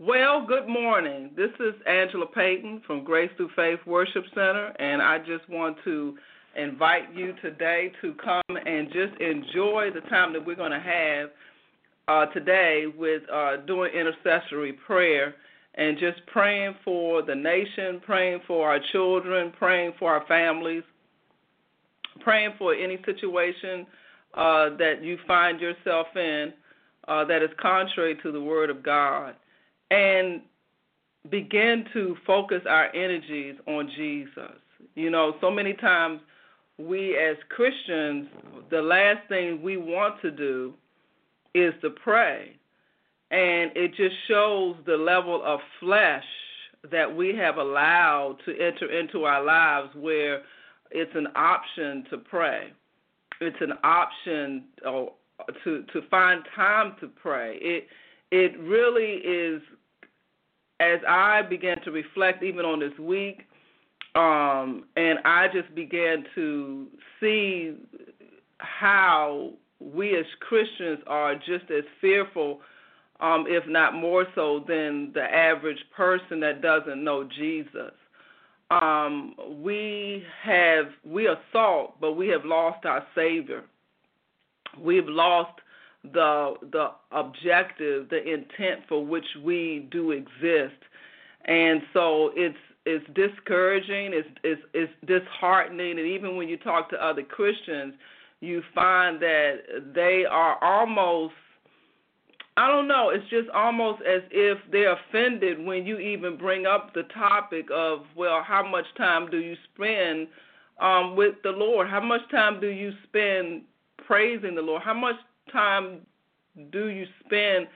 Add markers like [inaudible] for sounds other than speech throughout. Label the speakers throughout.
Speaker 1: Well, good morning. This is Angela Payton from Grace Through Faith Worship Center, and I just want to invite you today to come and just enjoy the time that we're going to have uh, today with uh, doing intercessory prayer and just praying for the nation, praying for our children, praying for our families, praying for any situation uh, that you find yourself in uh, that is contrary to the Word of God and begin to focus our energies on Jesus. You know, so many times we as Christians, the last thing we want to do is to pray. And it just shows the level of flesh that we have allowed to enter into our lives where it's an option to pray. It's an option oh, to to find time to pray. It it really is as I began to reflect even on this week, um, and I just began to see how we as Christians are just as fearful, um, if not more so, than the average person that doesn't know Jesus. Um, we have we are salt, but we have lost our Savior. We've lost the the objective, the intent for which we do exist, and so it's it's discouraging, it's it's it's disheartening, and even when you talk to other Christians, you find that they are almost I don't know, it's just almost as if they're offended when you even bring up the topic of well, how much time do you spend um with the Lord? How much time do you spend praising the Lord? How much time do you spend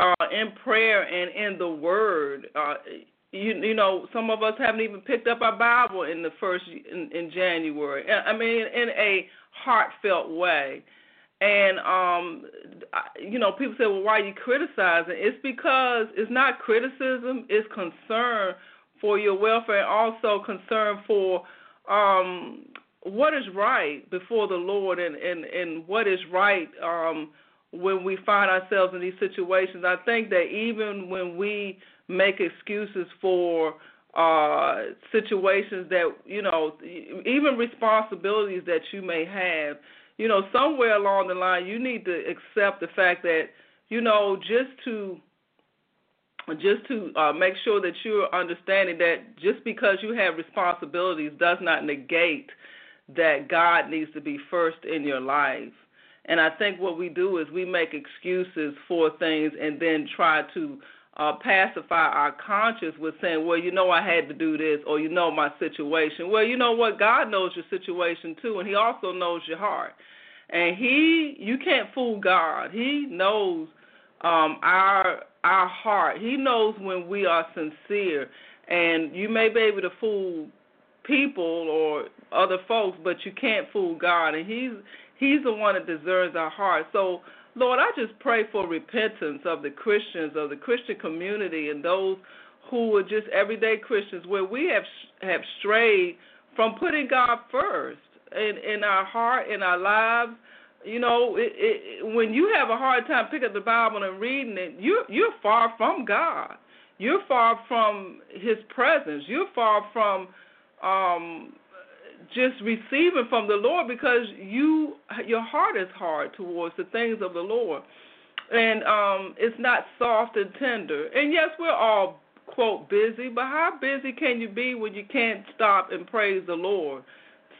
Speaker 1: uh, in prayer and in the Word? Uh, you, you know, some of us haven't even picked up our Bible in the first in, in January. I mean, in a heartfelt way. And um, you know, people say, "Well, why are you criticizing?" It's because it's not criticism; it's concern for your welfare, and also concern for um, what is right before the Lord and, and, and what is right um, when we find ourselves in these situations. I think that even when we make excuses for uh, situations that, you know, even responsibilities that you may have, you know, somewhere along the line, you need to accept the fact that, you know, just to just to uh, make sure that you're understanding that just because you have responsibilities does not negate that God needs to be first in your life. And I think what we do is we make excuses for things and then try to uh, pacify our conscience with saying, well, you know, I had to do this, or you know, my situation. Well, you know what? God knows your situation too, and He also knows your heart. And He, you can't fool God. He knows um, our our heart. He knows when we are sincere. And you may be able to fool people or other folks, but you can't fool God, and He's He's the one that discerns our heart. So, Lord, I just pray for repentance of the Christians, of the Christian community, and those who are just everyday Christians, where we have have strayed from putting God first in in our heart, in our lives. You know, it, it, when you have a hard time picking up the Bible and reading it, you're you're far from God. You're far from His presence. You're far from um, just receiving from the Lord because you your heart is hard towards the things of the Lord, and um, it's not soft and tender. And yes, we're all quote busy, but how busy can you be when you can't stop and praise the Lord?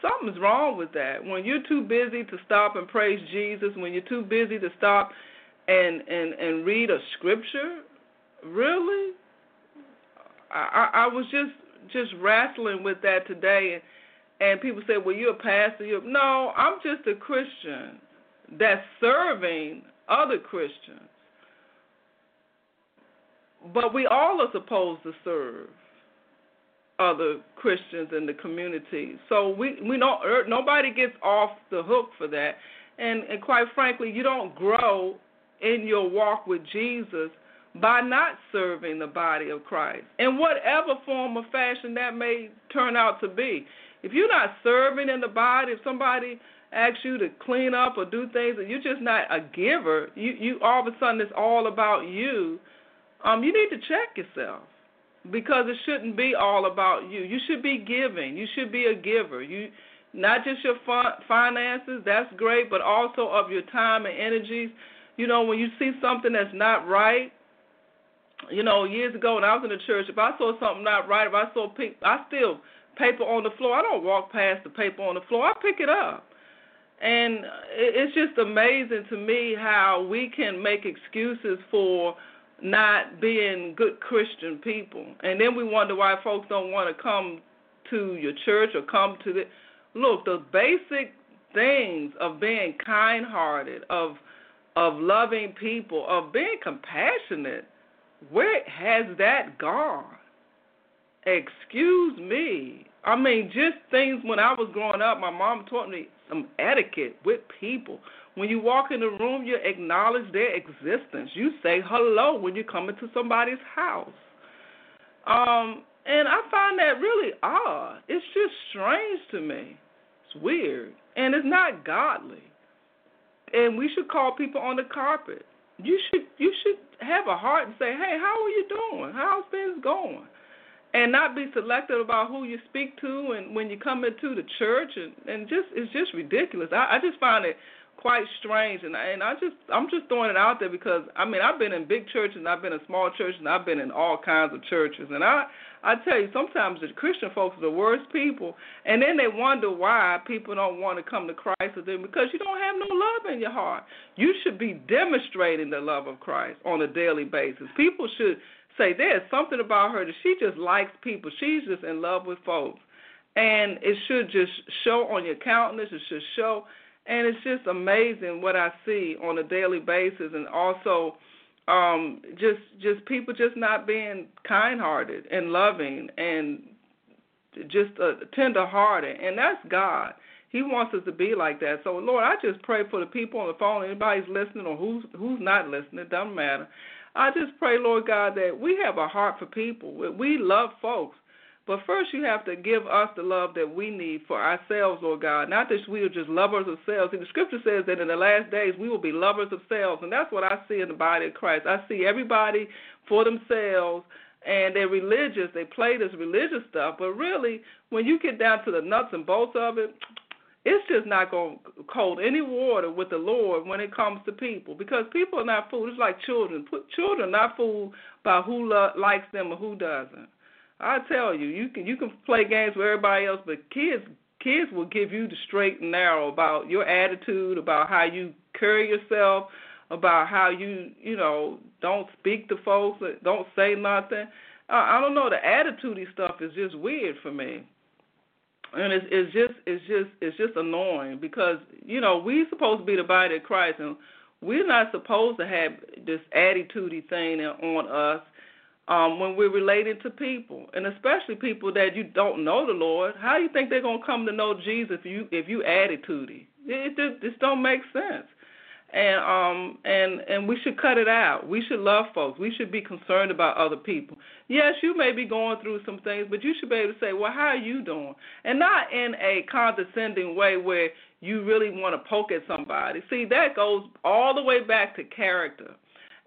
Speaker 1: Something's wrong with that. When you're too busy to stop and praise Jesus, when you're too busy to stop and and and read a scripture, really, I, I, I was just just wrestling with that today, and, and people say, "Well, you're a pastor." You're, no, I'm just a Christian. that's serving other Christians. But we all are supposed to serve other Christians in the community. So we we don't er, nobody gets off the hook for that. And and quite frankly, you don't grow in your walk with Jesus by not serving the body of Christ in whatever form or fashion that may turn out to be. If you're not serving in the body, if somebody asks you to clean up or do things and you're just not a giver, you you all of a sudden it's all about you. Um, you need to check yourself because it shouldn't be all about you. You should be giving. You should be a giver. You not just your finances, that's great, but also of your time and energies. You know, when you see something that's not right, you know, years ago when I was in the church, if I saw something not right, if I saw pe- I still paper on the floor. I don't walk past the paper on the floor. I pick it up. And it's just amazing to me how we can make excuses for not being good Christian people. And then we wonder why folks don't want to come to your church or come to the look, the basic things of being kind hearted, of of loving people, of being compassionate, where has that gone? Excuse me. I mean, just things when I was growing up, my mom taught me some etiquette with people. When you walk in the room, you acknowledge their existence. You say hello when you come into somebody's house. Um, and I find that really odd. It's just strange to me. It's weird. And it's not godly. And we should call people on the carpet. You should you should have a heart and say, Hey, how are you doing? How's things going? and not be selective about who you speak to and when you come into the church and and just it's just ridiculous. I, I just find it quite strange and and I just I'm just throwing it out there because I mean I've been in big churches and I've been in small churches and I've been in all kinds of churches and I I tell you sometimes the Christian folks are the worst people and then they wonder why people don't want to come to Christ with them because you don't have no love in your heart. You should be demonstrating the love of Christ on a daily basis. People should say there's something about her that she just likes people. She's just in love with folks. And it should just show on your countenance. It should show. And it's just amazing what I see on a daily basis. And also, um, just just people just not being kind-hearted and loving and just uh, tender-hearted. And that's God. He wants us to be like that. So, Lord, I just pray for the people on the phone. Anybody's listening or who's who's not listening, it doesn't matter. I just pray, Lord God, that we have a heart for people. We love folks. But first, you have to give us the love that we need for ourselves, Lord God. Not that we are just lovers of selves. See, the scripture says that in the last days we will be lovers of selves. And that's what I see in the body of Christ. I see everybody for themselves and they're religious. They play this religious stuff. But really, when you get down to the nuts and bolts of it, it's just not going to hold any water with the Lord when it comes to people because people are not fooled. It's like children. Put children are not fooled by who lo- likes them or who doesn't. I tell you, you can you can play games with everybody else, but kids kids will give you the straight and narrow about your attitude, about how you carry yourself, about how you you know don't speak to folks, don't say nothing. I, I don't know. The attitudey stuff is just weird for me and it's it's just it's just it's just annoying because you know we're supposed to be the body of Christ and we're not supposed to have this attitudey thing on us um, when we're related to people, and especially people that you don't know the Lord. How do you think they're gonna come to know Jesus if you if you attitudey? It, it just don't make sense and um and and we should cut it out. We should love folks. We should be concerned about other people. Yes, you may be going through some things, but you should be able to say, "Well, how are you doing?" And not in a condescending way where you really want to poke at somebody. See, that goes all the way back to character.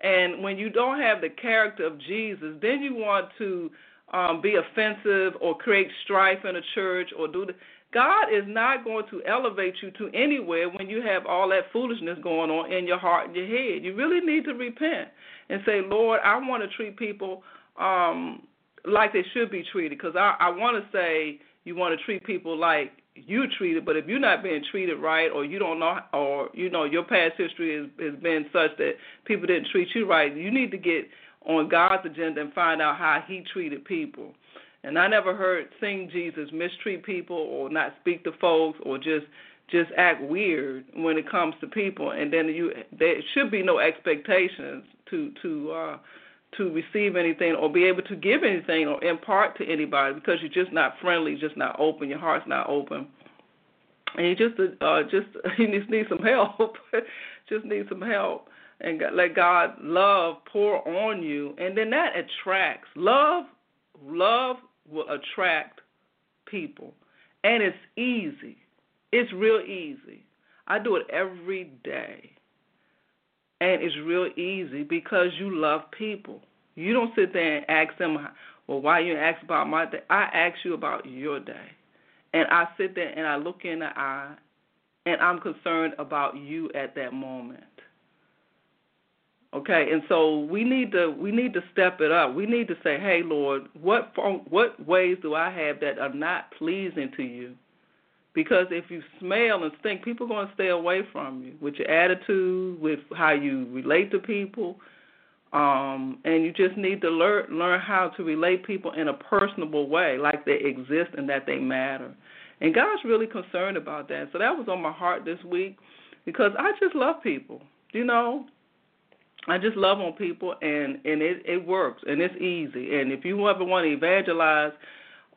Speaker 1: And when you don't have the character of Jesus, then you want to um, be offensive or create strife in a church or do the God is not going to elevate you to anywhere when you have all that foolishness going on in your heart and your head. You really need to repent and say, Lord, I want to treat people um, like they should be treated. Because I, I want to say you want to treat people like you treated, but if you're not being treated right, or you don't know, or you know your past history has, has been such that people didn't treat you right, you need to get on God's agenda and find out how He treated people. And I never heard sing Jesus mistreat people or not speak to folks or just just act weird when it comes to people, and then you there should be no expectations to to uh, to receive anything or be able to give anything or impart to anybody because you're just not friendly, just not open, your heart's not open, and you just uh, just [laughs] you just need some help, [laughs] just need some help, and let God love pour on you, and then that attracts love. Love will attract people, and it's easy. It's real easy. I do it every day. And it's real easy because you love people. You don't sit there and ask them, well, why you ask about my day? I ask you about your day. And I sit there and I look in the eye and I'm concerned about you at that moment. Okay, and so we need to we need to step it up. We need to say, "Hey, Lord, what what ways do I have that are not pleasing to you?" Because if you smell and stink, people are going to stay away from you with your attitude, with how you relate to people. Um, and you just need to learn learn how to relate people in a personable way, like they exist and that they matter. And God's really concerned about that. So that was on my heart this week because I just love people. You know, I just love on people and and it it works and it's easy. And if you ever want to evangelize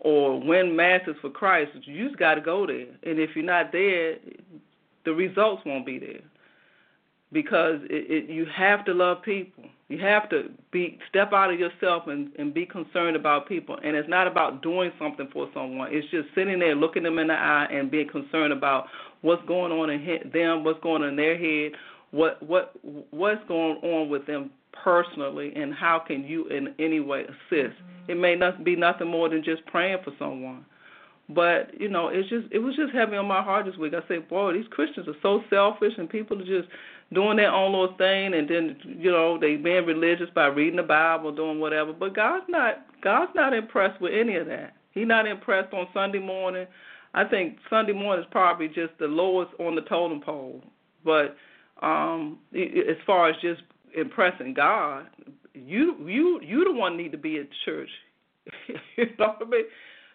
Speaker 1: or win masses for Christ, you just got to go there. And if you're not there, the results won't be there because it, it, you have to love people. You have to be step out of yourself and, and be concerned about people. And it's not about doing something for someone. It's just sitting there, looking them in the eye, and being concerned about what's going on in them, what's going on in their head, what what what's going on with them personally, and how can you in any way assist. Mm-hmm it may not be nothing more than just praying for someone. But you know, it's just it was just heavy on my heart this week. I said, boy, these Christians are so selfish, and people are just doing their own little thing, and then you know they being religious by reading the Bible, doing whatever. But God's not God's not impressed with any of that. He's not impressed on Sunday morning. I think Sunday morning is probably just the lowest on the totem pole. But um as far as just impressing God, you you you the one need to be at church. [laughs] you know what I mean?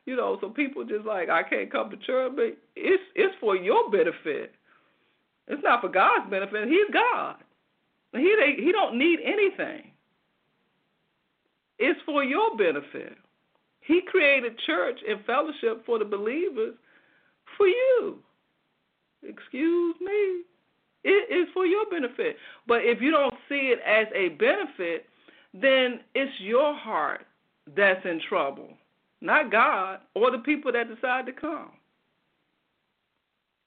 Speaker 1: You know, so people just like I can't come to church, but it's it's for your benefit. It's not for God's benefit. He's God. He he don't need anything. It's for your benefit. He created church and fellowship for the believers for you. Excuse me. It is for your benefit. But if you don't see it as a benefit, then it's your heart that's in trouble, not God or the people that decide to come.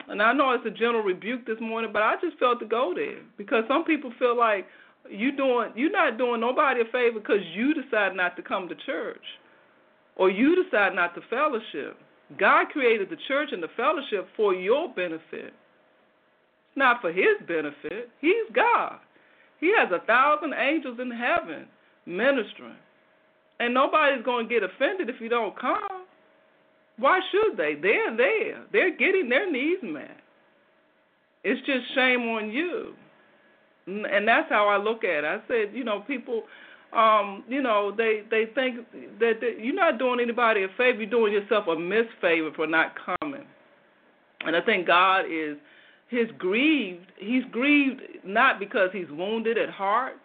Speaker 1: And I know it's a general rebuke this morning, but I just felt to go there because some people feel like you doing you're not doing nobody a favor because you decide not to come to church or you decide not to fellowship. God created the church and the fellowship for your benefit. Not for his benefit. He's God. He has a thousand angels in heaven ministering. And nobody's going to get offended if you don't come. Why should they? They're there. They're getting their needs met. It's just shame on you. And that's how I look at it. I said, you know, people um, you know, they they think that they, you're not doing anybody a favor, you're doing yourself a misfavor for not coming. And I think God is He's grieved. He's grieved not because he's wounded at heart,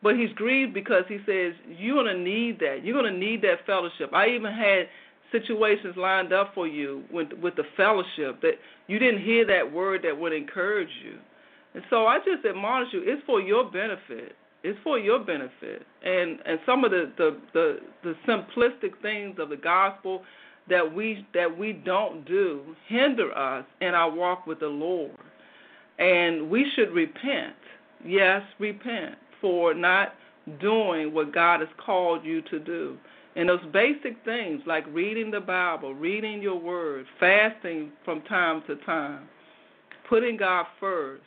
Speaker 1: but he's grieved because he says you're going to need that. You're going to need that fellowship. I even had situations lined up for you with with the fellowship that you didn't hear that word that would encourage you. And so I just admonish you, it's for your benefit. It's for your benefit. And and some of the the the, the simplistic things of the gospel that we that we don't do hinder us in our walk with the Lord. And we should repent. Yes, repent for not doing what God has called you to do. And those basic things like reading the Bible, reading your word, fasting from time to time, putting God first.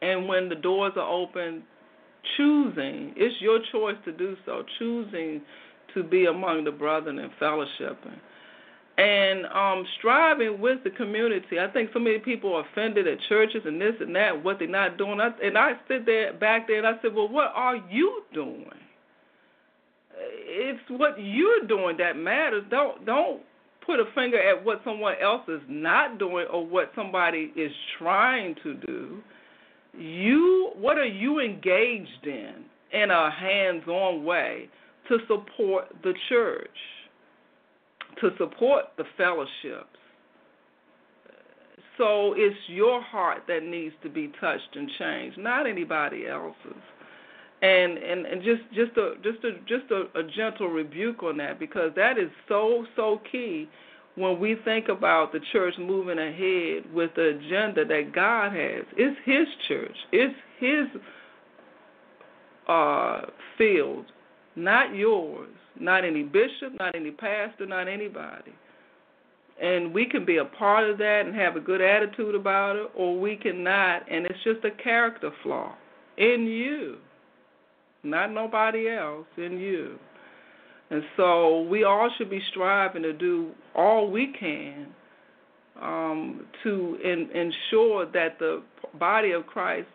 Speaker 1: And when the doors are open, choosing, it's your choice to do so, choosing to be among the brethren and fellowshipping. And um, striving with the community. I think so many people are offended at churches and this and that, what they're not doing. I, and I sit there back there and I said, Well, what are you doing? It's what you're doing that matters. Don't don't put a finger at what someone else is not doing or what somebody is trying to do. You what are you engaged in in a hands-on way to support the church, to support the fellowships? So it's your heart that needs to be touched and changed, not anybody else's and and and just just a just a just a, a gentle rebuke on that because that is so so key when we think about the church moving ahead with the agenda that God has. It's His church. It's His uh, field, not yours. Not any bishop, not any pastor, not anybody. And we can be a part of that and have a good attitude about it, or we cannot, and it's just a character flaw in you not nobody else, in you. And so we all should be striving to do all we can um, to in, ensure that the body of Christ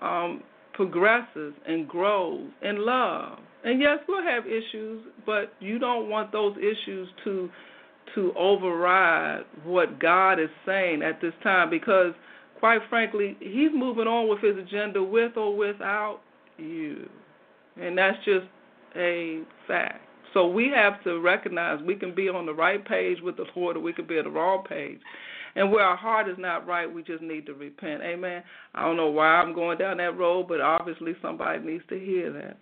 Speaker 1: um, progresses and grows in love. And yes, we'll have issues, but you don't want those issues to to override what God is saying at this time because quite frankly, he's moving on with his agenda with or without you and that's just a fact. So we have to recognize we can be on the right page with the Lord, or we can be on the wrong page. And where our heart is not right, we just need to repent. Amen. I don't know why I'm going down that road, but obviously somebody needs to hear that.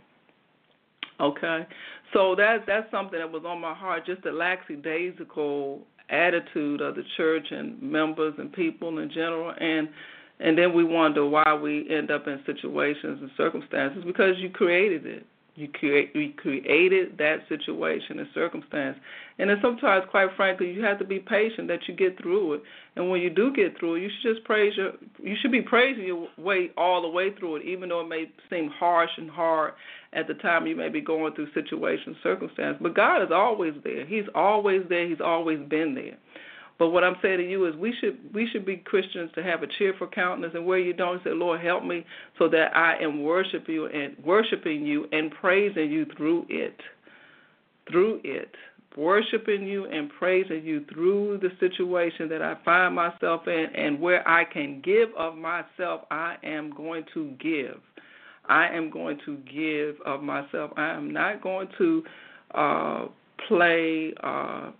Speaker 1: Okay, so that's that's something that was on my heart, just the lackadaisical attitude of the church and members and people in general, and and then we wonder why we end up in situations and circumstances because you created it. You create you created that situation and circumstance. And then sometimes quite frankly you have to be patient that you get through it. And when you do get through it, you should just praise your you should be praising your way all the way through it, even though it may seem harsh and hard at the time you may be going through situation circumstance. But God is always there. He's always there, He's always been there. But what I'm saying to you is we should we should be Christians to have a cheerful countenance and where you don't say, Lord help me so that I am worshiping you and worshiping you and praising you through it. Through it. Worshiping you and praising you through the situation that I find myself in and where I can give of myself, I am going to give. I am going to give of myself. I am not going to uh, play uh,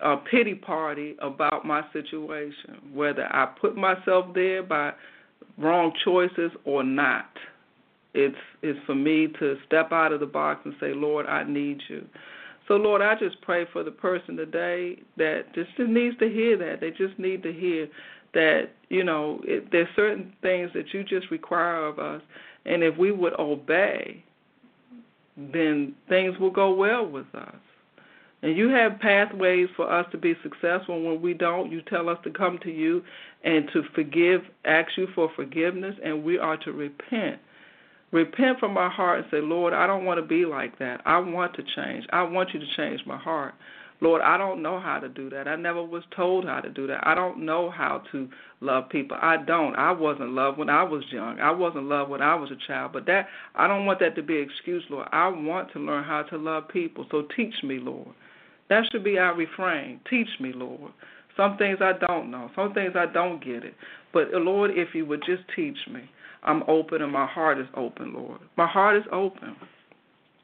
Speaker 1: a pity party about my situation, whether I put myself there by wrong choices or not. It's it's for me to step out of the box and say, Lord, I need you. So Lord, I just pray for the person today that just needs to hear that. They just need to hear that you know it, there's certain things that you just require of us, and if we would obey, then things will go well with us. And you have pathways for us to be successful. When we don't, you tell us to come to you and to forgive, ask you for forgiveness, and we are to repent. Repent from our heart and say, Lord, I don't want to be like that. I want to change. I want you to change my heart. Lord, I don't know how to do that. I never was told how to do that. I don't know how to love people. I don't. I wasn't loved when I was young. I wasn't loved when I was a child. But that I don't want that to be an excuse, Lord. I want to learn how to love people. So teach me, Lord. That should be our refrain. Teach me, Lord. Some things I don't know. Some things I don't get it. But uh, Lord, if you would just teach me, I'm open and my heart is open, Lord. My heart is open.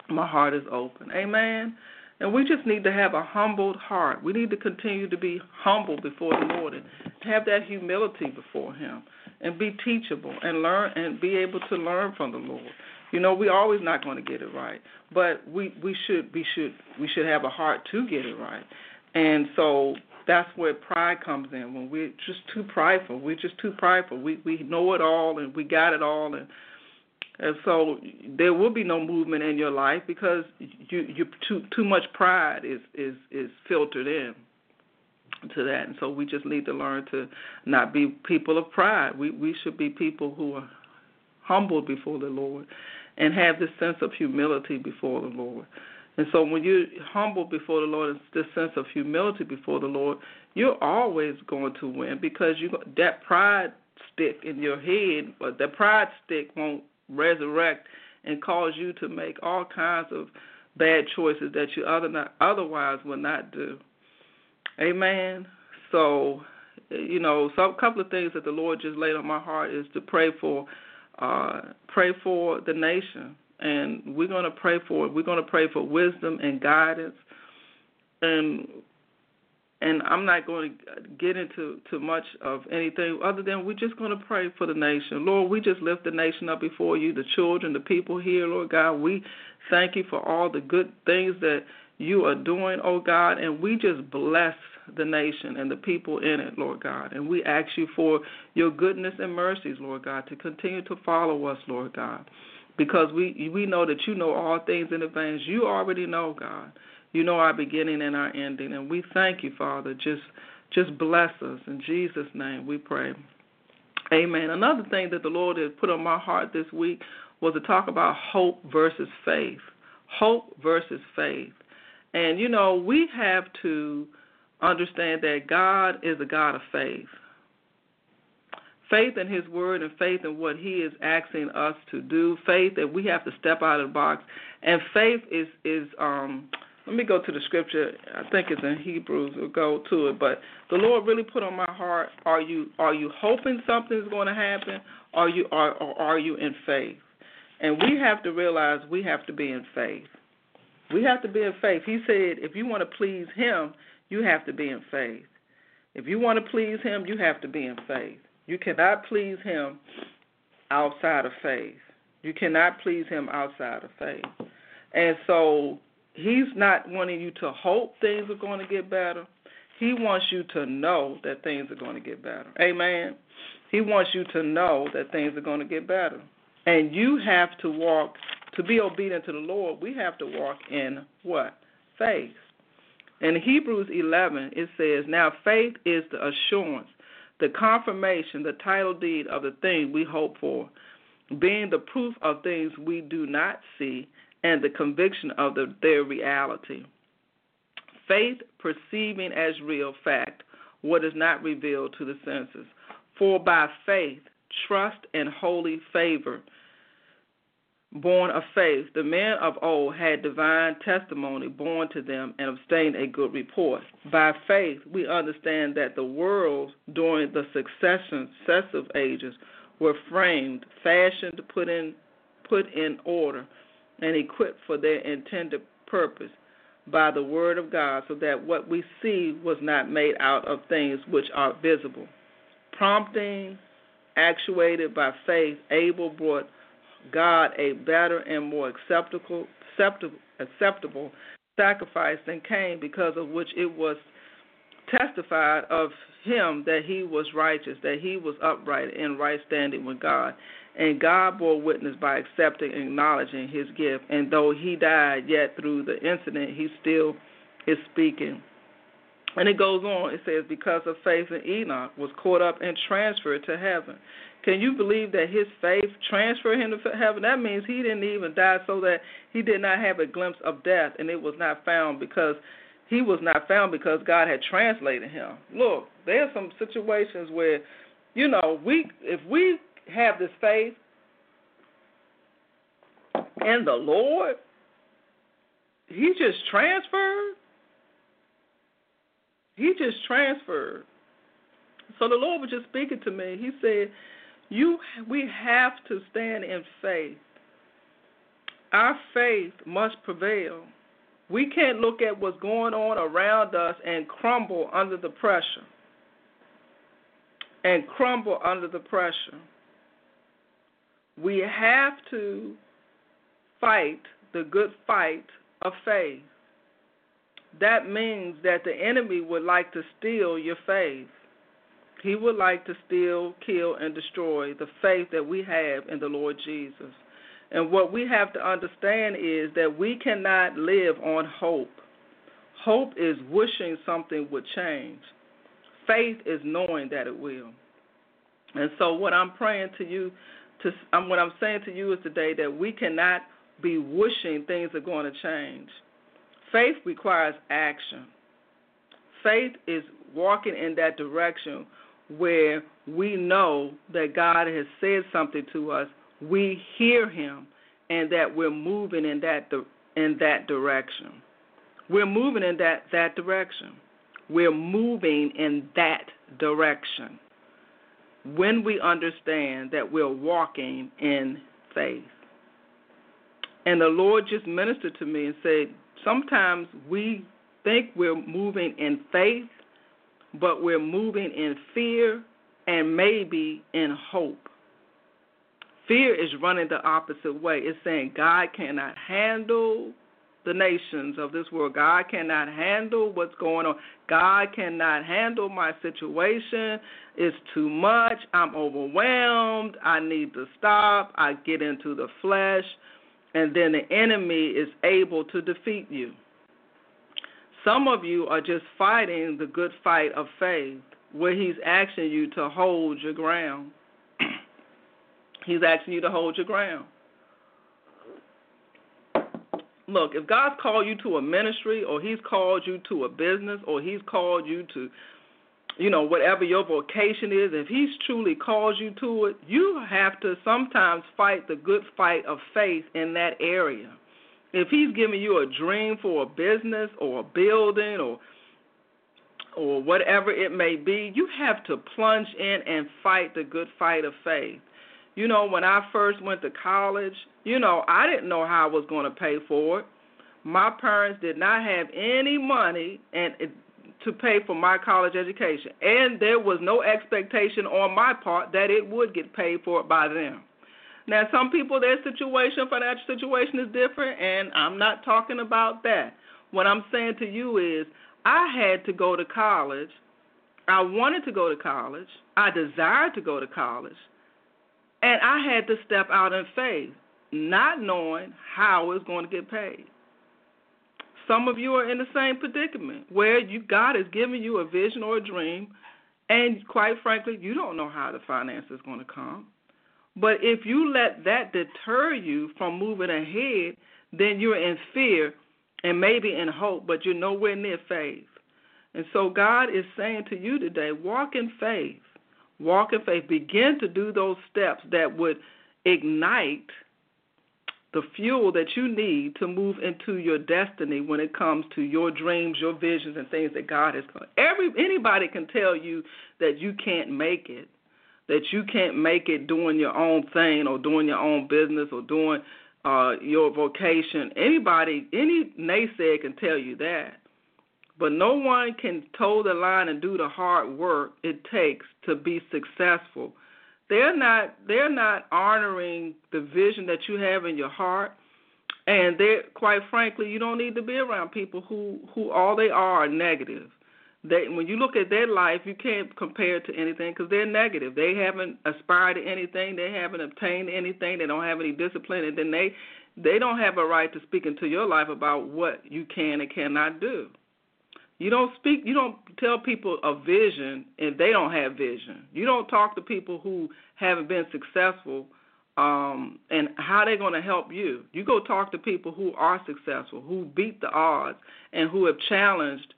Speaker 1: My heart is open. Amen. And we just need to have a humbled heart. We need to continue to be humble before the Lord and have that humility before Him and be teachable and learn and be able to learn from the Lord. You know, we're always not going to get it right, but we we should we should we should have a heart to get it right, and so that's where pride comes in. When we're just too prideful, we're just too prideful. We we know it all and we got it all, and and so there will be no movement in your life because you you too too much pride is is is filtered in to that. And so we just need to learn to not be people of pride. We we should be people who are humbled before the lord and have this sense of humility before the Lord. And so when you're humble before the Lord, and this sense of humility before the Lord, you're always going to win because you that pride stick in your head, but that pride stick won't resurrect and cause you to make all kinds of bad choices that you other not, otherwise would not do. Amen. So, you know, some couple of things that the Lord just laid on my heart is to pray for, uh, pray for the nation, and we're going to pray for it. We're going to pray for wisdom and guidance, and and I'm not going to get into too much of anything other than we're just going to pray for the nation. Lord, we just lift the nation up before you, the children, the people here, Lord God. We thank you for all the good things that you are doing, oh God, and we just bless the nation and the people in it, Lord God. And we ask you for your goodness and mercies, Lord God, to continue to follow us, Lord God. Because we we know that you know all things in advance. You already know, God. You know our beginning and our ending. And we thank you, Father. Just just bless us. In Jesus' name we pray. Amen. Another thing that the Lord has put on my heart this week was to talk about hope versus faith. Hope versus faith. And you know, we have to understand that God is a God of faith. Faith in His Word and faith in what He is asking us to do. Faith that we have to step out of the box. And faith is is um let me go to the scripture. I think it's in Hebrews. We'll go to it. But the Lord really put on my heart: Are you are you hoping something's going to happen? Are you are are you in faith? And we have to realize we have to be in faith. We have to be in faith. He said, if you want to please Him, you have to be in faith. If you want to please Him, you have to be in faith. You cannot please Him outside of faith. You cannot please Him outside of faith. And so He's not wanting you to hope things are going to get better. He wants you to know that things are going to get better. Amen. He wants you to know that things are going to get better. And you have to walk, to be obedient to the Lord, we have to walk in what? Faith. In Hebrews 11, it says, Now faith is the assurance, the confirmation, the title deed of the thing we hope for, being the proof of things we do not see and the conviction of the, their reality. Faith perceiving as real fact what is not revealed to the senses. For by faith, trust, and holy favor, born of faith, the men of old had divine testimony born to them and obtained a good report. By faith, we understand that the worlds during the successive ages were framed, fashioned, put in, put in order and equipped for their intended purpose by the word of God, so that what we see was not made out of things which are visible. Prompting, actuated by faith, Abel brought God a better and more acceptable, acceptable, acceptable sacrifice than Cain, because of which it was testified of him that he was righteous, that he was upright in right standing with God. And God bore witness by accepting and acknowledging his gift. And though he died, yet through the incident, he still is speaking. And it goes on, it says, because of faith in Enoch was caught up and transferred to heaven. Can you believe that his faith transferred him to heaven? That means he didn't even die so that he did not have a glimpse of death and it was not found because he was not found because God had translated him. Look, there are some situations where, you know, we if we have this faith in the Lord, he just transferred. He just transferred. So the Lord was just speaking to me. He said, "You, we have to stand in faith. Our faith must prevail. We can't look at what's going on around us and crumble under the pressure. And crumble under the pressure. We have to fight the good fight of faith. That means that the enemy would like to steal your faith. He would like to steal, kill, and destroy the faith that we have in the Lord Jesus. And what we have to understand is that we cannot live on hope. Hope is wishing something would change. Faith is knowing that it will. And so, what I'm praying to you to um, what I'm saying to you is today that we cannot be wishing things are going to change. Faith requires action. Faith is walking in that direction where we know that God has said something to us, we hear him and that we're moving in that in that direction. We're moving in that that direction. we're moving in that direction when we understand that we're walking in faith. And the Lord just ministered to me and said, sometimes we think we're moving in faith, but we're moving in fear and maybe in hope. Fear is running the opposite way. It's saying God cannot handle the nations of this world. God cannot handle what's going on. God cannot handle my situation. It's too much. I'm overwhelmed. I need to stop. I get into the flesh. And then the enemy is able to defeat you. Some of you are just fighting the good fight of faith, where he's asking you to hold your ground. [clears throat] he's asking you to hold your ground. Look, if God's called you to a ministry or he's called you to a business or he's called you to you know, whatever your vocation is, if he's truly calls you to it, you have to sometimes fight the good fight of faith in that area. If he's giving you a dream for a business or a building or or whatever it may be, you have to plunge in and fight the good fight of faith. You know, when I first went to college, you know, I didn't know how I was going to pay for it. My parents did not have any money and it, to pay for my college education, and there was no expectation on my part that it would get paid for by them. Now, some people, their situation, financial situation is different, and I'm not talking about that. What I'm saying to you is, I had to go to college. I wanted to go to college. I desired to go to college. And I had to step out in faith, not knowing how it was going to get paid. Some of you are in the same predicament where you God is giving you a vision or a dream, and quite frankly, you don't know how the finance is going to come. But if you let that deter you from moving ahead, then you're in fear and maybe in hope, but you're nowhere near faith. And so God is saying to you today, walk in faith. Walk in faith. Begin to do those steps that would ignite the fuel that you need to move into your destiny when it comes to your dreams, your visions, and things that God has. Every anybody can tell you that you can't make it, that you can't make it doing your own thing or doing your own business or doing uh, your vocation. Anybody, any naysayer can tell you that. But no one can toe the line and do the hard work it takes to be successful they're not they're not honoring the vision that you have in your heart. And they quite frankly you don't need to be around people who who all they are are negative. They when you look at their life you can't compare it to anything because they're negative. They haven't aspired to anything. They haven't obtained anything. They don't have any discipline. And then they they don't have a right to speak into your life about what you can and cannot do you don't speak. You don't tell people a vision if they don't have vision. You don't talk to people who haven't been successful um, and how they're going to help you. You go talk to people who are successful, who beat the odds, and who have challenged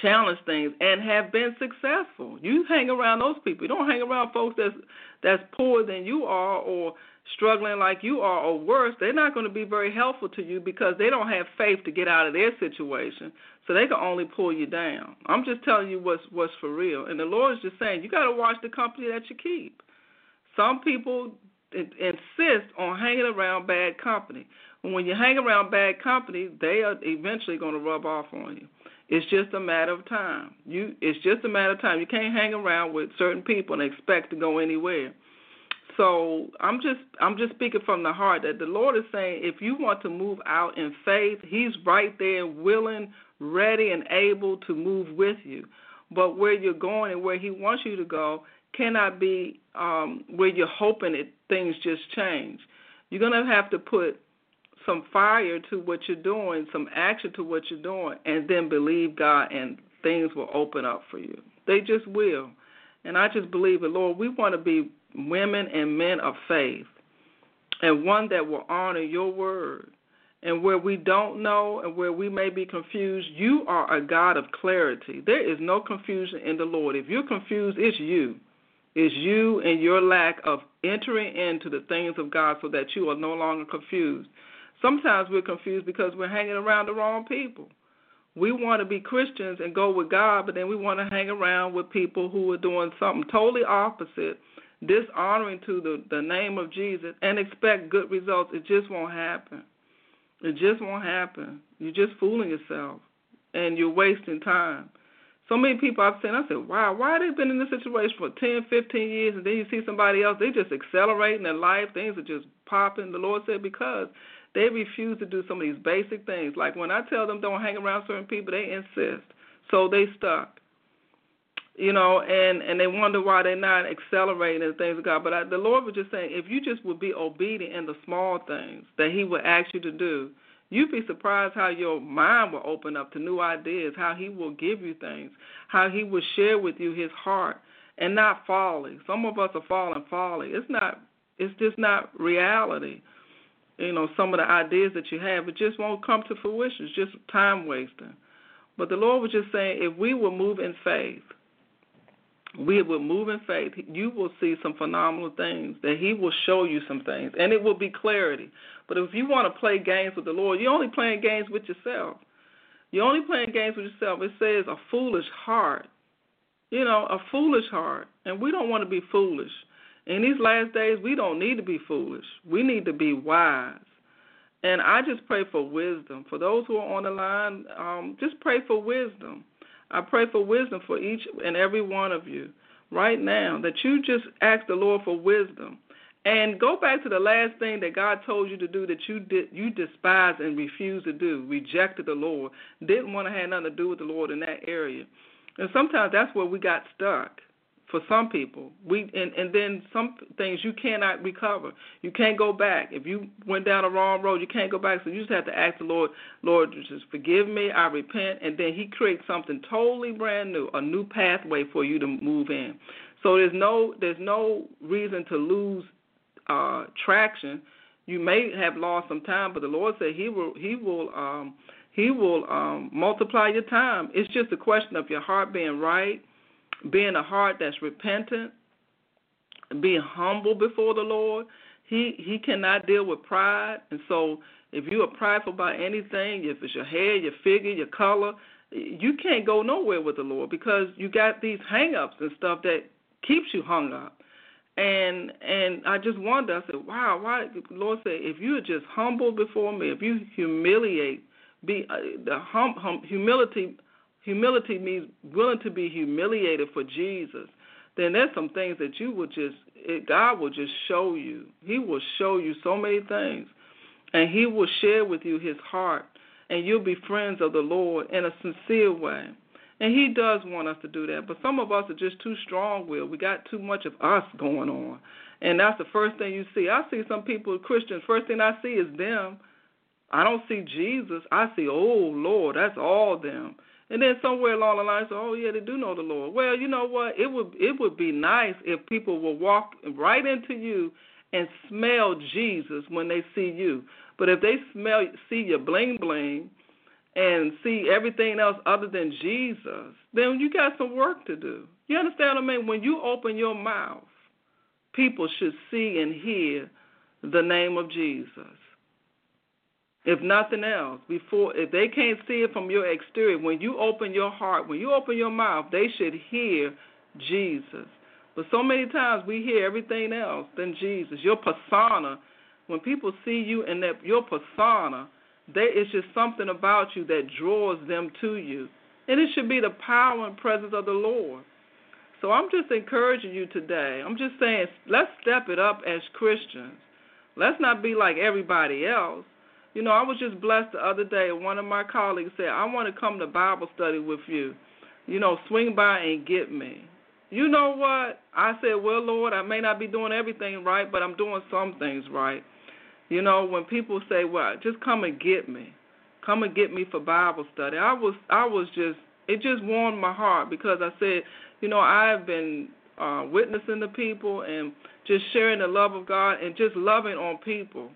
Speaker 1: challenged things and have been successful. You hang around those people. You don't hang around folks that's that's poorer than you are or struggling like you are or worse, they're not going to be very helpful to you because they don't have faith to get out of their situation. So they can only pull you down. I'm just telling you what's what's for real. And the Lord is just saying you got to watch the company that you keep. Some people insist on hanging around bad company. And when you hang around bad company, they are eventually going to rub off on you. It's just a matter of time. You it's just a matter of time. You can't hang around with certain people and expect to go anywhere. So I'm just I'm just speaking from the heart that the Lord is saying if you want to move out in faith, He's right there, willing, ready, and able to move with you. But where you're going and where He wants you to go cannot be um, where you're hoping that things just change. You're gonna have to put some fire to what you're doing, some action to what you're doing, and then believe God, and things will open up for you. They just will. And I just believe it, Lord. We want to be women and men of faith, and one that will honor your word. And where we don't know and where we may be confused, you are a God of clarity. There is no confusion in the Lord. If you're confused, it's you. It's you and your lack of entering into the things of God so that you are no longer confused. Sometimes we're confused because we're hanging around the wrong people. We want to be Christians and go with God, but then we want to hang around with people who are doing something totally opposite, dishonoring to the, the name of Jesus, and expect good results. It just won't happen. It just won't happen. You're just fooling yourself, and you're wasting time. So many people I've seen, I said, wow, why they been in this situation for 10, 15 years, and then you see somebody else, they just accelerating their life, things are just popping. The Lord said because they refuse to do some of these basic things. Like when I tell them don't hang around certain people, they insist. So they stuck. You know, and and they wonder why they're not accelerating the things of God. But I, the Lord was just saying, if you just would be obedient in the small things that He would ask you to do, You'd be surprised how your mind will open up to new ideas, how he will give you things, how he will share with you his heart and not folly. Some of us are falling folly. It's not it's just not reality. You know, some of the ideas that you have, it just won't come to fruition. It's just time wasting. But the Lord was just saying if we will move in faith, we will move in faith, you will see some phenomenal things, that He will show you some things, and it will be clarity. But if you want to play games with the Lord, you're only playing games with yourself. You're only playing games with yourself. It says a foolish heart. You know, a foolish heart. And we don't want to be foolish. In these last days, we don't need to be foolish. We need to be wise. And I just pray for wisdom. For those who are on the line, um, just pray for wisdom I pray for wisdom for each and every one of you right now, that you just ask the Lord for wisdom. And go back to the last thing that God told you to do that you did you despised and refused to do, rejected the Lord, didn't want to have nothing to do with the Lord in that area. And sometimes that's where we got stuck for some people. We and and then some things you cannot recover. You can't go back. If you went down the wrong road, you can't go back. So you just have to ask the Lord, Lord, just forgive me. I repent, and then He creates something totally brand new, a new pathway for you to move in. So there's no there's no reason to lose uh, traction. You may have lost some time, but the Lord said He will He will um, He will um, multiply your time. It's just a question of your heart being right being a heart that's repentant, being humble before the Lord. He he cannot deal with pride, and so if you are prideful about anything, if it's your hair, your figure, your color, you can't go nowhere with the Lord because you got these hang-ups and stuff that keeps you hung up. And and I just wonder. I said, wow, why? Lord said, if you are just humble before me, if you humiliate, be uh, the hum, hum, humility humility means willing to be humiliated for Jesus, then there's some things that you will just it, God will just show you. He will show you so many things, and He will share with you His heart, and you'll be friends of the Lord in a sincere way. And He does want us to do that, but some of us are just too strong-willed. We got too much of us going on, and that's the first thing you see. I see some people, Christians. First thing I see is them. I don't see Jesus. I see, oh Lord, that's all them. And then somewhere along the line, say, "Oh yeah, they do know the Lord." Well, you know what? It would it would be nice if people would walk right into you and smell Jesus when they see you. But if they smell see your bling bling and see everything else other than Jesus, then you got some work to do. You understand what I mean? When you open your mouth, people should see and hear the name of Jesus. If nothing else, before if they can't see it from your exterior, when you open your heart, when you open your mouth, they should hear Jesus. But so many times we hear everything else than Jesus. Your persona, when people see you in that your persona, there is just something about you that draws them to you. And it should be the power and presence of the Lord. So I'm just encouraging you today. I'm just saying, let's step it up as Christians. Let's not be like everybody else. You know, I was just blessed the other day. One of my colleagues said, I want to come to Bible study with you. You know, swing by and get me. You know what? I said, Well, Lord, I may not be doing everything right, but I'm doing some things right. You know, when people say, Well, just come and get me. Come and get me for Bible study. I was I was just it just warmed my heart because I said, you know, I've been uh witnessing to people and just sharing the love of God and just loving on people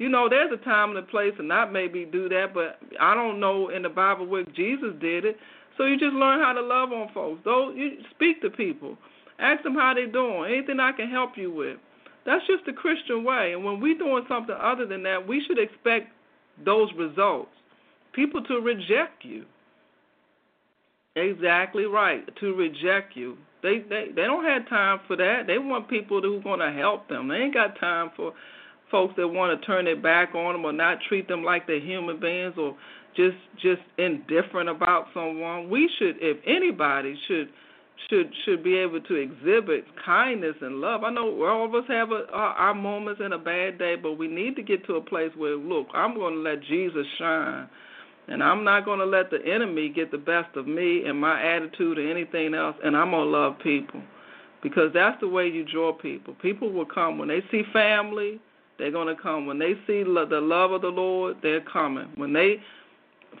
Speaker 1: you know, there's a time and a place to not maybe do that, but I don't know in the Bible where Jesus did it. So you just learn how to love on folks. Though you speak to people, ask them how they're doing, anything I can help you with. That's just the Christian way. And when we're doing something other than that, we should expect those results. People to reject you. Exactly right. To reject you. They they they don't have time for that. They want people who are going to help them. They ain't got time for folks that want to turn their back on them or not treat them like they're human beings or just just indifferent about someone. We should, if anybody, should should should be able to exhibit kindness and love. I know all of us have a, our, our moments in a bad day, but we need to get to a place where, look, I'm going to let Jesus shine, and I'm not going to let the enemy get the best of me and my attitude or anything else, and I'm going to love people, because that's the way you draw people. People will come when they see family. They're going to come when they see the love of the Lord. They're coming when they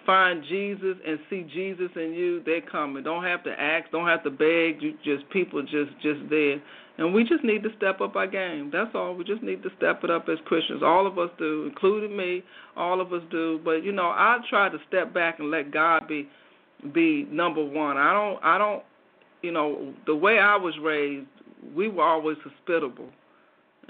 Speaker 1: find Jesus and see Jesus in you, they're coming. Don't have to ask, don't have to beg. You just people just just there. And we just need to step up our game. That's all. We just need to step it up as Christians. All of us do, including me. All of us do. But you know, I try to step back and let God be be number one. I don't I don't you know, the way I was raised, we were always hospitable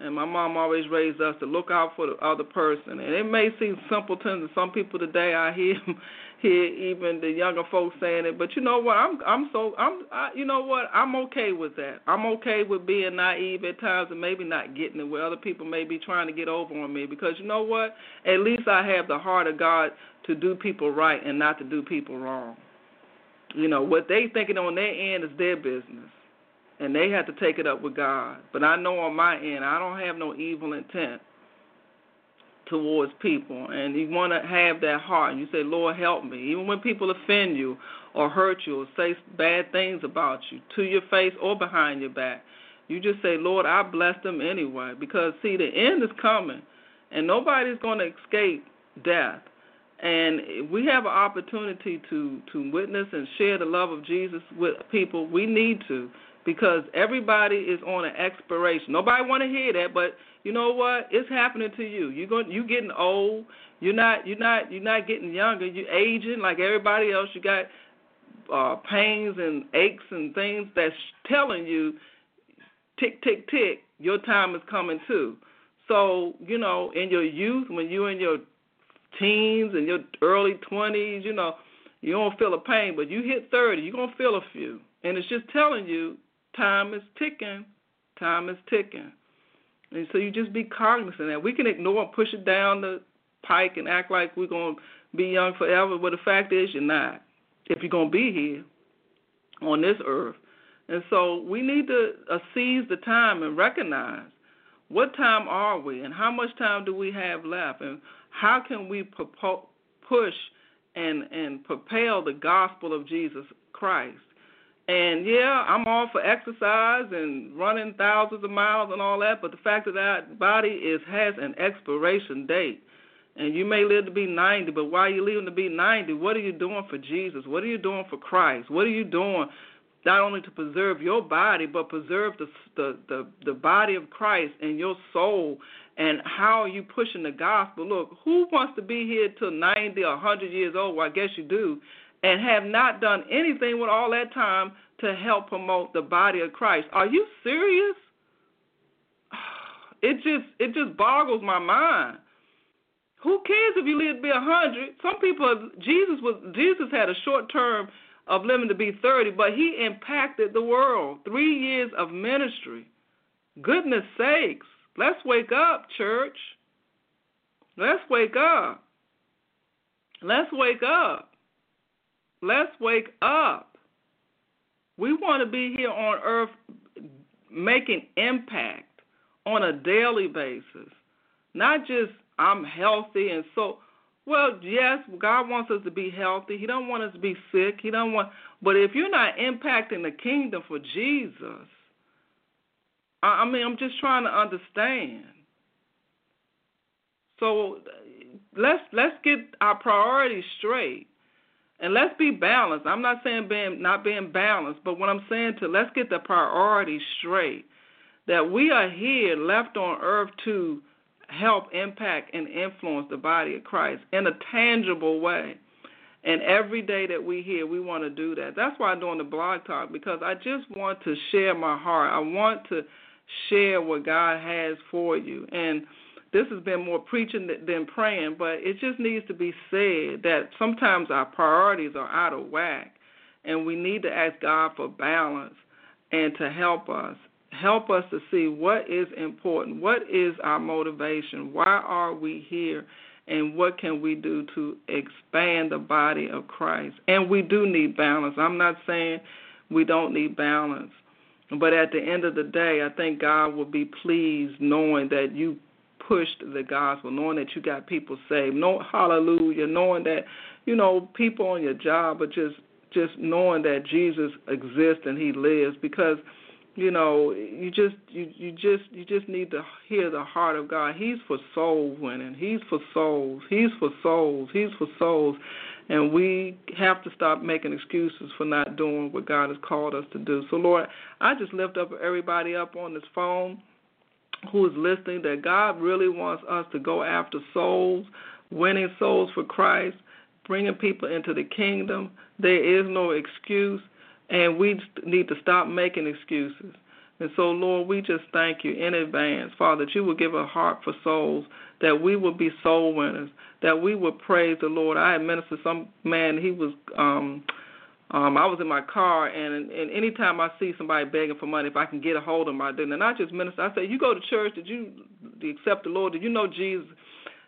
Speaker 1: and my mom always raised us to look out for the other person. And it may seem simpleton to some people today. I hear [laughs] hear even the younger folks saying it, but you know what? I'm I'm so I'm I, you know what? I'm okay with that. I'm okay with being naive at times and maybe not getting it where other people may be trying to get over on me because you know what? At least I have the heart of God to do people right and not to do people wrong. You know what they thinking on their end is their business and they had to take it up with God. But I know on my end, I don't have no evil intent towards people. And you want to have that heart. And you say, Lord, help me. Even when people offend you or hurt you or say bad things about you to your face or behind your back, you just say, Lord, I bless them anyway. Because, see, the end is coming, and nobody's going to escape death. And we have an opportunity to to witness and share the love of Jesus with people. We need to because everybody is on an expiration. Nobody want to hear that, but you know what? It's happening to you. You're going you getting old. You're not you're not you're not getting younger. You're aging like everybody else. You got uh pains and aches and things that's telling you tick tick tick your time is coming too. So, you know, in your youth when you're in your teens and your early 20s, you know, you don't feel a pain, but you hit 30, you're to feel a few. And it's just telling you Time is ticking. Time is ticking. And so you just be cognizant that we can ignore and push it down the pike and act like we're going to be young forever, but the fact is you're not. If you're going to be here on this earth. And so we need to uh, seize the time and recognize what time are we and how much time do we have left and how can we push and and propel the gospel of Jesus Christ and yeah, I'm all for exercise and running thousands of miles and all that, but the fact of that body is has an expiration date. And you may live to be 90, but while you're living to be 90, what are you doing for Jesus? What are you doing for Christ? What are you doing not only to preserve your body, but preserve the the the, the body of Christ and your soul? And how are you pushing the gospel? Look, who wants to be here till 90 or 100 years old? Well, I guess you do and have not done anything with all that time to help promote the body of Christ. Are you serious? [sighs] It just it just boggles my mind. Who cares if you live to be a hundred? Some people Jesus was Jesus had a short term of living to be thirty, but he impacted the world. Three years of ministry. Goodness sakes. Let's wake up, church. Let's wake up. Let's wake up. Let's wake up. We want to be here on earth making impact on a daily basis. Not just I'm healthy and so well, yes, God wants us to be healthy. He don't want us to be sick. He don't want but if you're not impacting the kingdom for Jesus, I mean, I'm just trying to understand. So let's let's get our priorities straight. And let's be balanced. I'm not saying being not being balanced, but what I'm saying to let's get the priorities straight. That we are here left on earth to help impact and influence the body of Christ in a tangible way. And every day that we here, we want to do that. That's why I'm doing the blog talk because I just want to share my heart. I want to share what God has for you. And this has been more preaching than praying, but it just needs to be said that sometimes our priorities are out of whack. and we need to ask God for balance and to help us. Help us to see what is important, what is our motivation, why are we here, and what can we do to expand the body of Christ. And we do need balance. I'm not saying we don't need balance. But at the end of the day, I think God will be pleased knowing that you pushed the gospel, knowing that you got people saved. No hallelujah, knowing that, you know, people on your job are just just knowing that Jesus exists and he lives because you know you just you you just you just need to hear the heart of God. He's for soul winning. He's for souls. He's for souls. He's for souls. And we have to stop making excuses for not doing what God has called us to do. So Lord, I just lift up everybody up on this phone who is listening that God really wants us to go after souls, winning souls for Christ, bringing people into the kingdom. There is no excuse, and we need to stop making excuses. And so, Lord, we just thank you in advance, Father, that you will give a heart for souls, that we will be soul winners, that we will praise the Lord. I had ministered some man, he was um um, I was in my car, and and anytime I see somebody begging for money, if I can get a hold of them, I do. And I just minister. I say, "You go to church? Did you accept the Lord? Did you know Jesus?"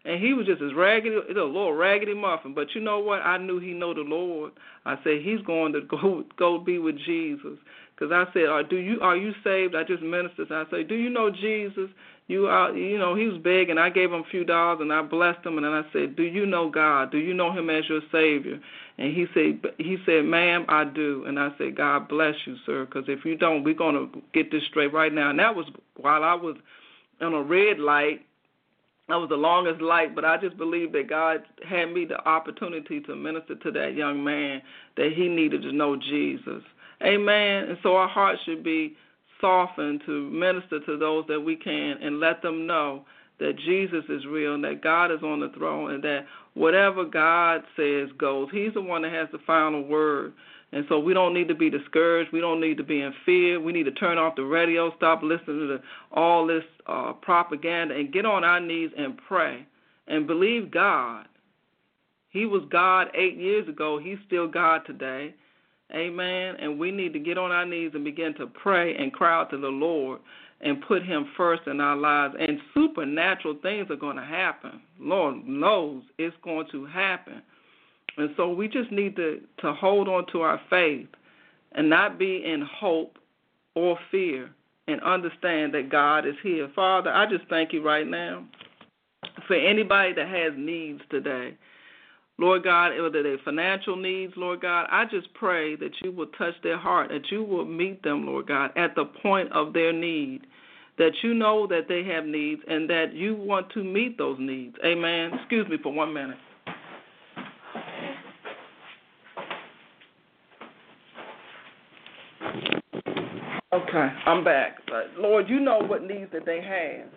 Speaker 1: And he was just as raggedy, a little raggedy muffin. But you know what? I knew he know the Lord. I said he's going to go go be with Jesus. Because I said, are, "Do you are you saved?" I just ministered. I said, "Do you know Jesus?" You are, you know, he was and I gave him a few dollars, and I blessed him, and then I said, "Do you know God? Do you know Him as your Savior?" And he said, he said, ma'am, I do. And I said, God bless you, sir, because if you don't, we're to get this straight right now. And that was while I was on a red light. That was the longest light, but I just believe that God had me the opportunity to minister to that young man that he needed to know Jesus. Amen. And so our hearts should be softened to minister to those that we can and let them know that Jesus is real and that God is on the throne and that whatever God says goes. He's the one that has the final word. And so we don't need to be discouraged. We don't need to be in fear. We need to turn off the radio, stop listening to all this uh, propaganda, and get on our knees and pray and believe God. He was God eight years ago. He's still God today. Amen. And we need to get on our knees and begin to pray and cry out to the Lord and put him first in our lives. And supernatural things are going to happen. Lord knows it's going to happen. And so we just need to to hold on to our faith and not be in hope or fear and understand that god is here. Father i just thank you right now for anybody that has needs today. Lord God, whether they're financial needs, Lord God, I just pray that you will touch their heart, that you will meet them, Lord God, at the point of their need that you know that they have needs and that you want to meet those needs. Amen. Excuse me for one minute. Okay, I'm back. But Lord, you know what needs that they have.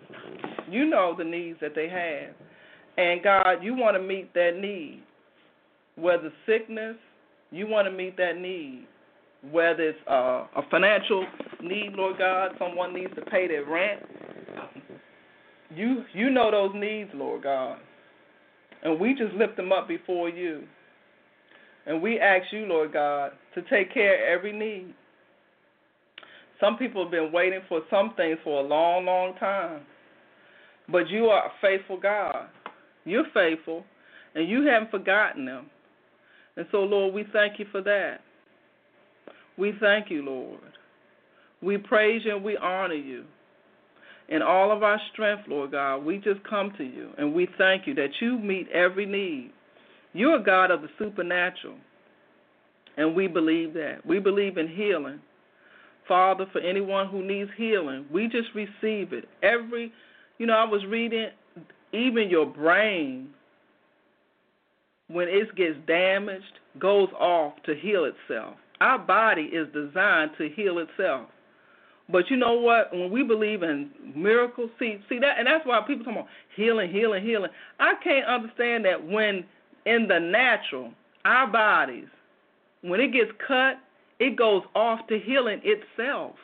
Speaker 1: You know the needs that they have. And God, you want to meet that need. Whether sickness, you want to meet that need whether it's uh, a financial need, Lord God, someone needs to pay their rent. You you know those needs, Lord God. And we just lift them up before you. And we ask you, Lord God, to take care of every need. Some people have been waiting for some things for a long, long time. But you are a faithful God. You're faithful, and you haven't forgotten them. And so, Lord, we thank you for that. We thank you, Lord. We praise you and we honor you. In all of our strength, Lord God, we just come to you and we thank you that you meet every need. You're a God of the supernatural, and we believe that. We believe in healing. Father, for anyone who needs healing, we just receive it. Every, you know, I was reading, even your brain, when it gets damaged, goes off to heal itself. Our body is designed to heal itself. But you know what? When we believe in miracles, see, see that, and that's why people talk about healing, healing, healing. I can't understand that when in the natural, our bodies, when it gets cut, it goes off to healing itself.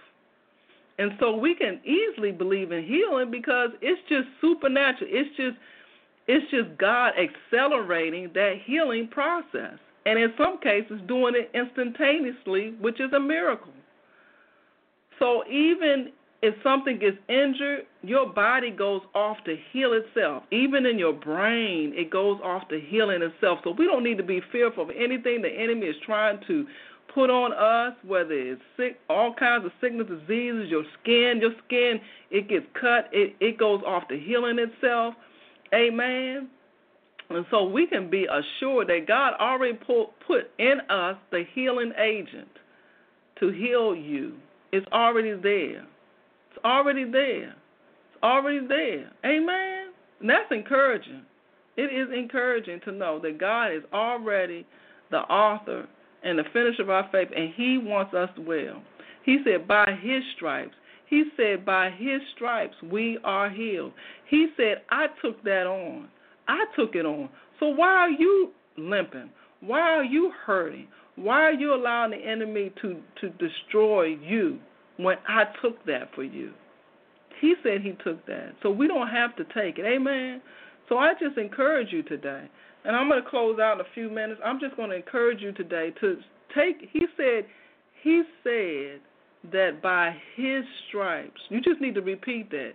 Speaker 1: And so we can easily believe in healing because it's just supernatural. It's just it's just God accelerating that healing process. And in some cases doing it instantaneously, which is a miracle. So even if something gets injured, your body goes off to heal itself. Even in your brain, it goes off to healing itself. So we don't need to be fearful of anything the enemy is trying to put on us, whether it's sick, all kinds of sickness, diseases, your skin, your skin, it gets cut, it, it goes off to healing itself. Amen. And so we can be assured that God already put, in us the healing agent to heal you. It's already there. It's already there. It's already there. Amen. And that's encouraging. It is encouraging to know that God is already the author and the finisher of our faith, and He wants us well. He said, by His stripes. He said, by His stripes we are healed. He said, I took that on. I took it on. So why are you limping? Why are you hurting? Why are you allowing the enemy to, to destroy you when I took that for you? He said he took that. So we don't have to take it. Amen. So I just encourage you today. And I'm going to close out in a few minutes. I'm just going to encourage you today to take he said he said that by his stripes. You just need to repeat that.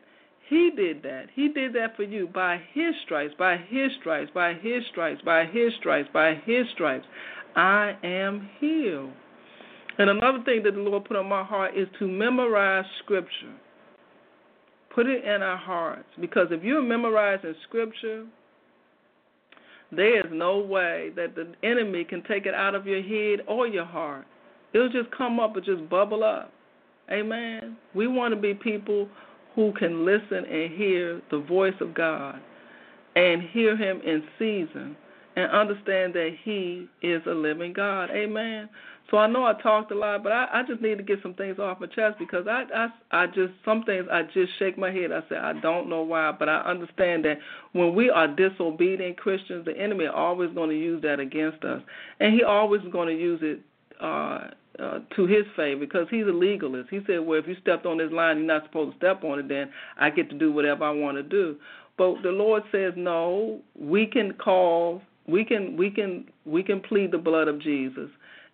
Speaker 1: He did that. He did that for you by his stripes, by his stripes, by his stripes, by his stripes, by his stripes. I am healed. And another thing that the Lord put on my heart is to memorize scripture. Put it in our hearts. Because if you're memorizing scripture, there is no way that the enemy can take it out of your head or your heart. It'll just come up and just bubble up. Amen. We want to be people who can listen and hear the voice of God and hear Him in season and understand that He is a living God. Amen. So I know I talked a lot, but I, I just need to get some things off my chest because I, I, I just some things I just shake my head. I say I don't know why, but I understand that when we are disobedient Christians, the enemy is always going to use that against us, and he always is going to use it uh, uh, to his favor because he's a legalist. He said, "Well, if you stepped on this line, you're not supposed to step on it. Then I get to do whatever I want to do." But the Lord says, "No, we can call, we can, we can, we can plead the blood of Jesus,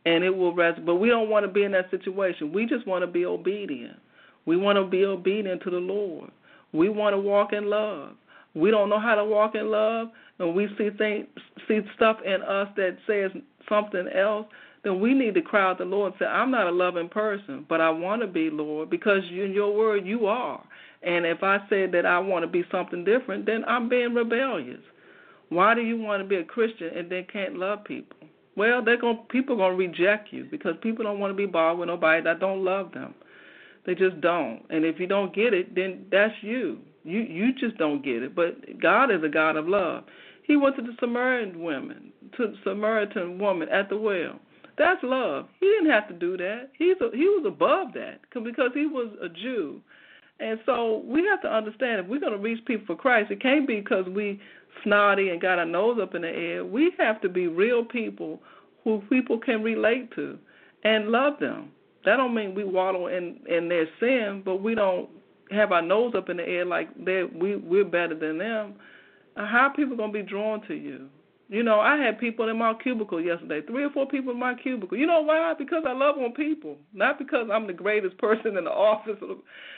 Speaker 1: and it will rest." But we don't want to be in that situation. We just want to be obedient. We want to be obedient to the Lord. We want to walk in love. We don't know how to walk in love, and we see things, see stuff in us that says something else then we need to cry out to the Lord and say, I'm not a loving person, but I want to be, Lord, because in your word you are. And if I say that I want to be something different, then I'm being rebellious. Why do you want to be a Christian and then can't love people? Well, they're going people are going to reject you because people don't want to be bothered with nobody that don't love them. They just don't. And if you don't get it, then that's you. You you just don't get it. But God is a God of love. He went to the Samaritan woman, to the Samaritan woman at the well. That's love. He didn't have to do that. He's a, he was above that because he was a Jew. And so we have to understand if we're going to reach people for Christ, it can't be because we snotty and got our nose up in the air. We have to be real people who people can relate to and love them. That don't mean we waddle in in their sin, but we don't have our nose up in the air like they we we're better than them. How are people gonna be drawn to you? You know, I had people in my cubicle yesterday, three or four people in my cubicle. You know why? Because I love on people, not because I'm the greatest [laughs] person in the office.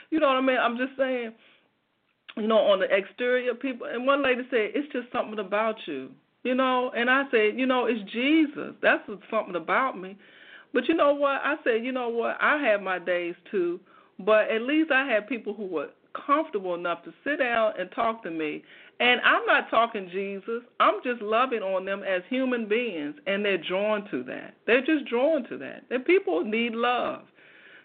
Speaker 1: You know what I mean? I'm just saying, you know, on the exterior, people. And one lady said, it's just something about you, you know. And I said, you know, it's Jesus. That's something about me. But you know what? I said, you know what? I have my days too, but at least I had people who were comfortable enough to sit down and talk to me and I'm not talking Jesus. I'm just loving on them as human beings, and they're drawn to that. They're just drawn to that. And people need love.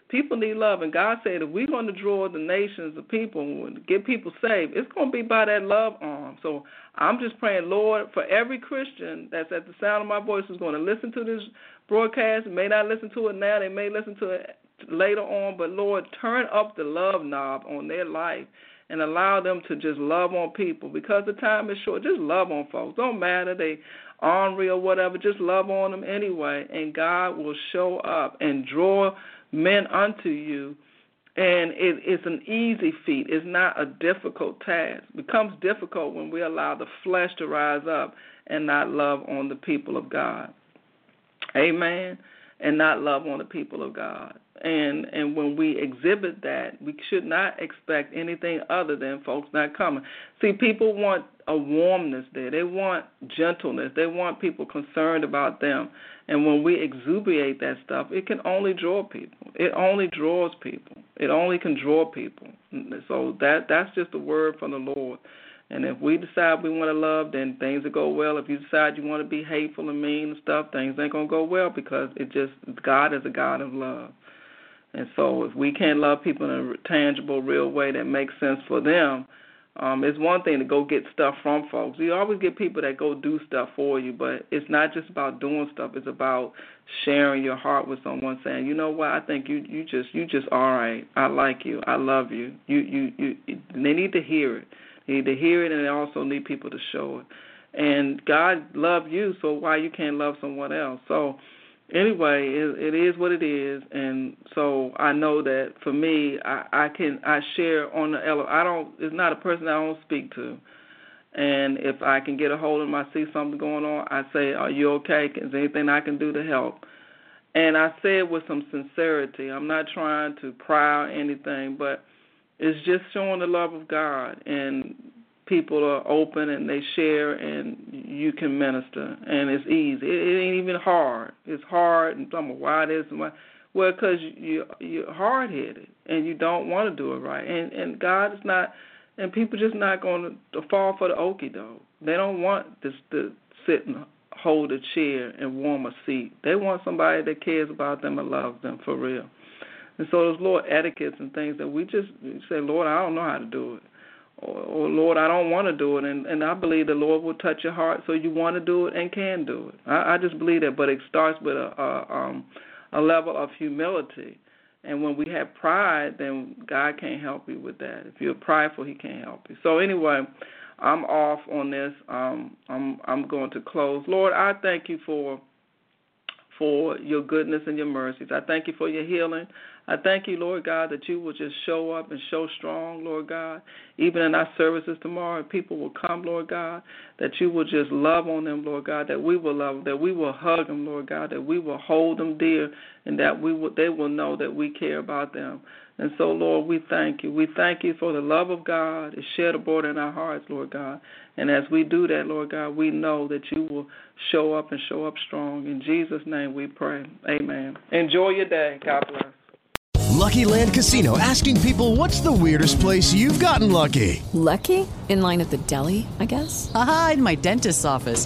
Speaker 1: People need love, and God said if we're going to draw the nations of people and get people saved, it's going to be by that love arm. So I'm just praying, Lord, for every Christian that's at the sound of my voice who's going to listen to this broadcast, may not listen to it now, they may listen to it later on, but Lord, turn up the love knob on their life and allow them to just love on people because the time is short. Just love on folks. Don't matter they ornery or whatever. Just love on them anyway, and God will show up and draw men unto you. And it, it's an easy feat. It's not a difficult task. It becomes difficult when we allow the flesh to rise up and not love on the people of God. Amen. And not love on the people of God. And and when we exhibit that, we should not expect anything other than folks not coming. See, people want a warmness there. They want gentleness. They want people concerned about them. And when we exuberate that stuff, it can only draw people. It only draws people. It only can draw people. So that that's just a word from the Lord. And if we decide we want to love, then things will go well. If you decide you want to be hateful and mean and stuff, things ain't gonna go well because it just God is a God of love. And so if we can't love people in a tangible, real way that makes sense for them, um, it's one thing to go get stuff from folks. You always get people that go do stuff for you, but it's not just about doing stuff. It's about sharing your heart with someone, saying, "You know what? I think you you just you just all right. I like you. I love you. You you you." They need to hear it. They need to hear it, and they also need people to show it. And God loved you, so why you can't love someone else? So anyway, it, it is what it is, and so I know that for me, I, I can I share on the ele- I don't. It's not a person I don't speak to, and if I can get a hold of them, I see something going on, I say, "Are you okay? Is there anything I can do to help?" And I say it with some sincerity. I'm not trying to pry or anything, but it's just showing the love of God and people are open and they share and you can minister and it's easy. It, it ain't even hard. It's hard and some why this and why. Well, because you you're hard headed and you don't want to do it right, and and God is not, and people just not going to fall for the okie doke. They don't want this to sit and hold a chair and warm a seat. They want somebody that cares about them and loves them for real. And so there's little etiquettes and things that we just say, Lord, I don't know how to do it or, or Lord, I don't want to do it, and and I believe the Lord will touch your heart so you want to do it and can do it. I, I just believe that, but it starts with a, a um a level of humility. And when we have pride, then God can't help you with that. If you're prideful, He can't help you. So anyway, I'm off on this. Um, I'm I'm going to close. Lord, I thank you for for your goodness and your mercies. I thank you for your healing. I thank you, Lord God, that you will just show up and show strong, Lord God. Even in our services tomorrow, people will come, Lord God, that you will just love on them, Lord God, that we will love them, that we will hug them, Lord God, that we will hold them dear, and that we will, they will know that we care about them. And so, Lord, we thank you. We thank you for the love of God is shed abroad in our hearts, Lord God. And as we do that, Lord God, we know that you will show up and show up strong. In Jesus' name we pray. Amen. Enjoy your day. God bless.
Speaker 2: Lucky Land Casino asking people what's the weirdest place you've gotten lucky?
Speaker 3: Lucky? In line at the deli, I guess?
Speaker 4: Aha, in my dentist's office.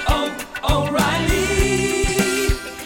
Speaker 5: O'Reilly.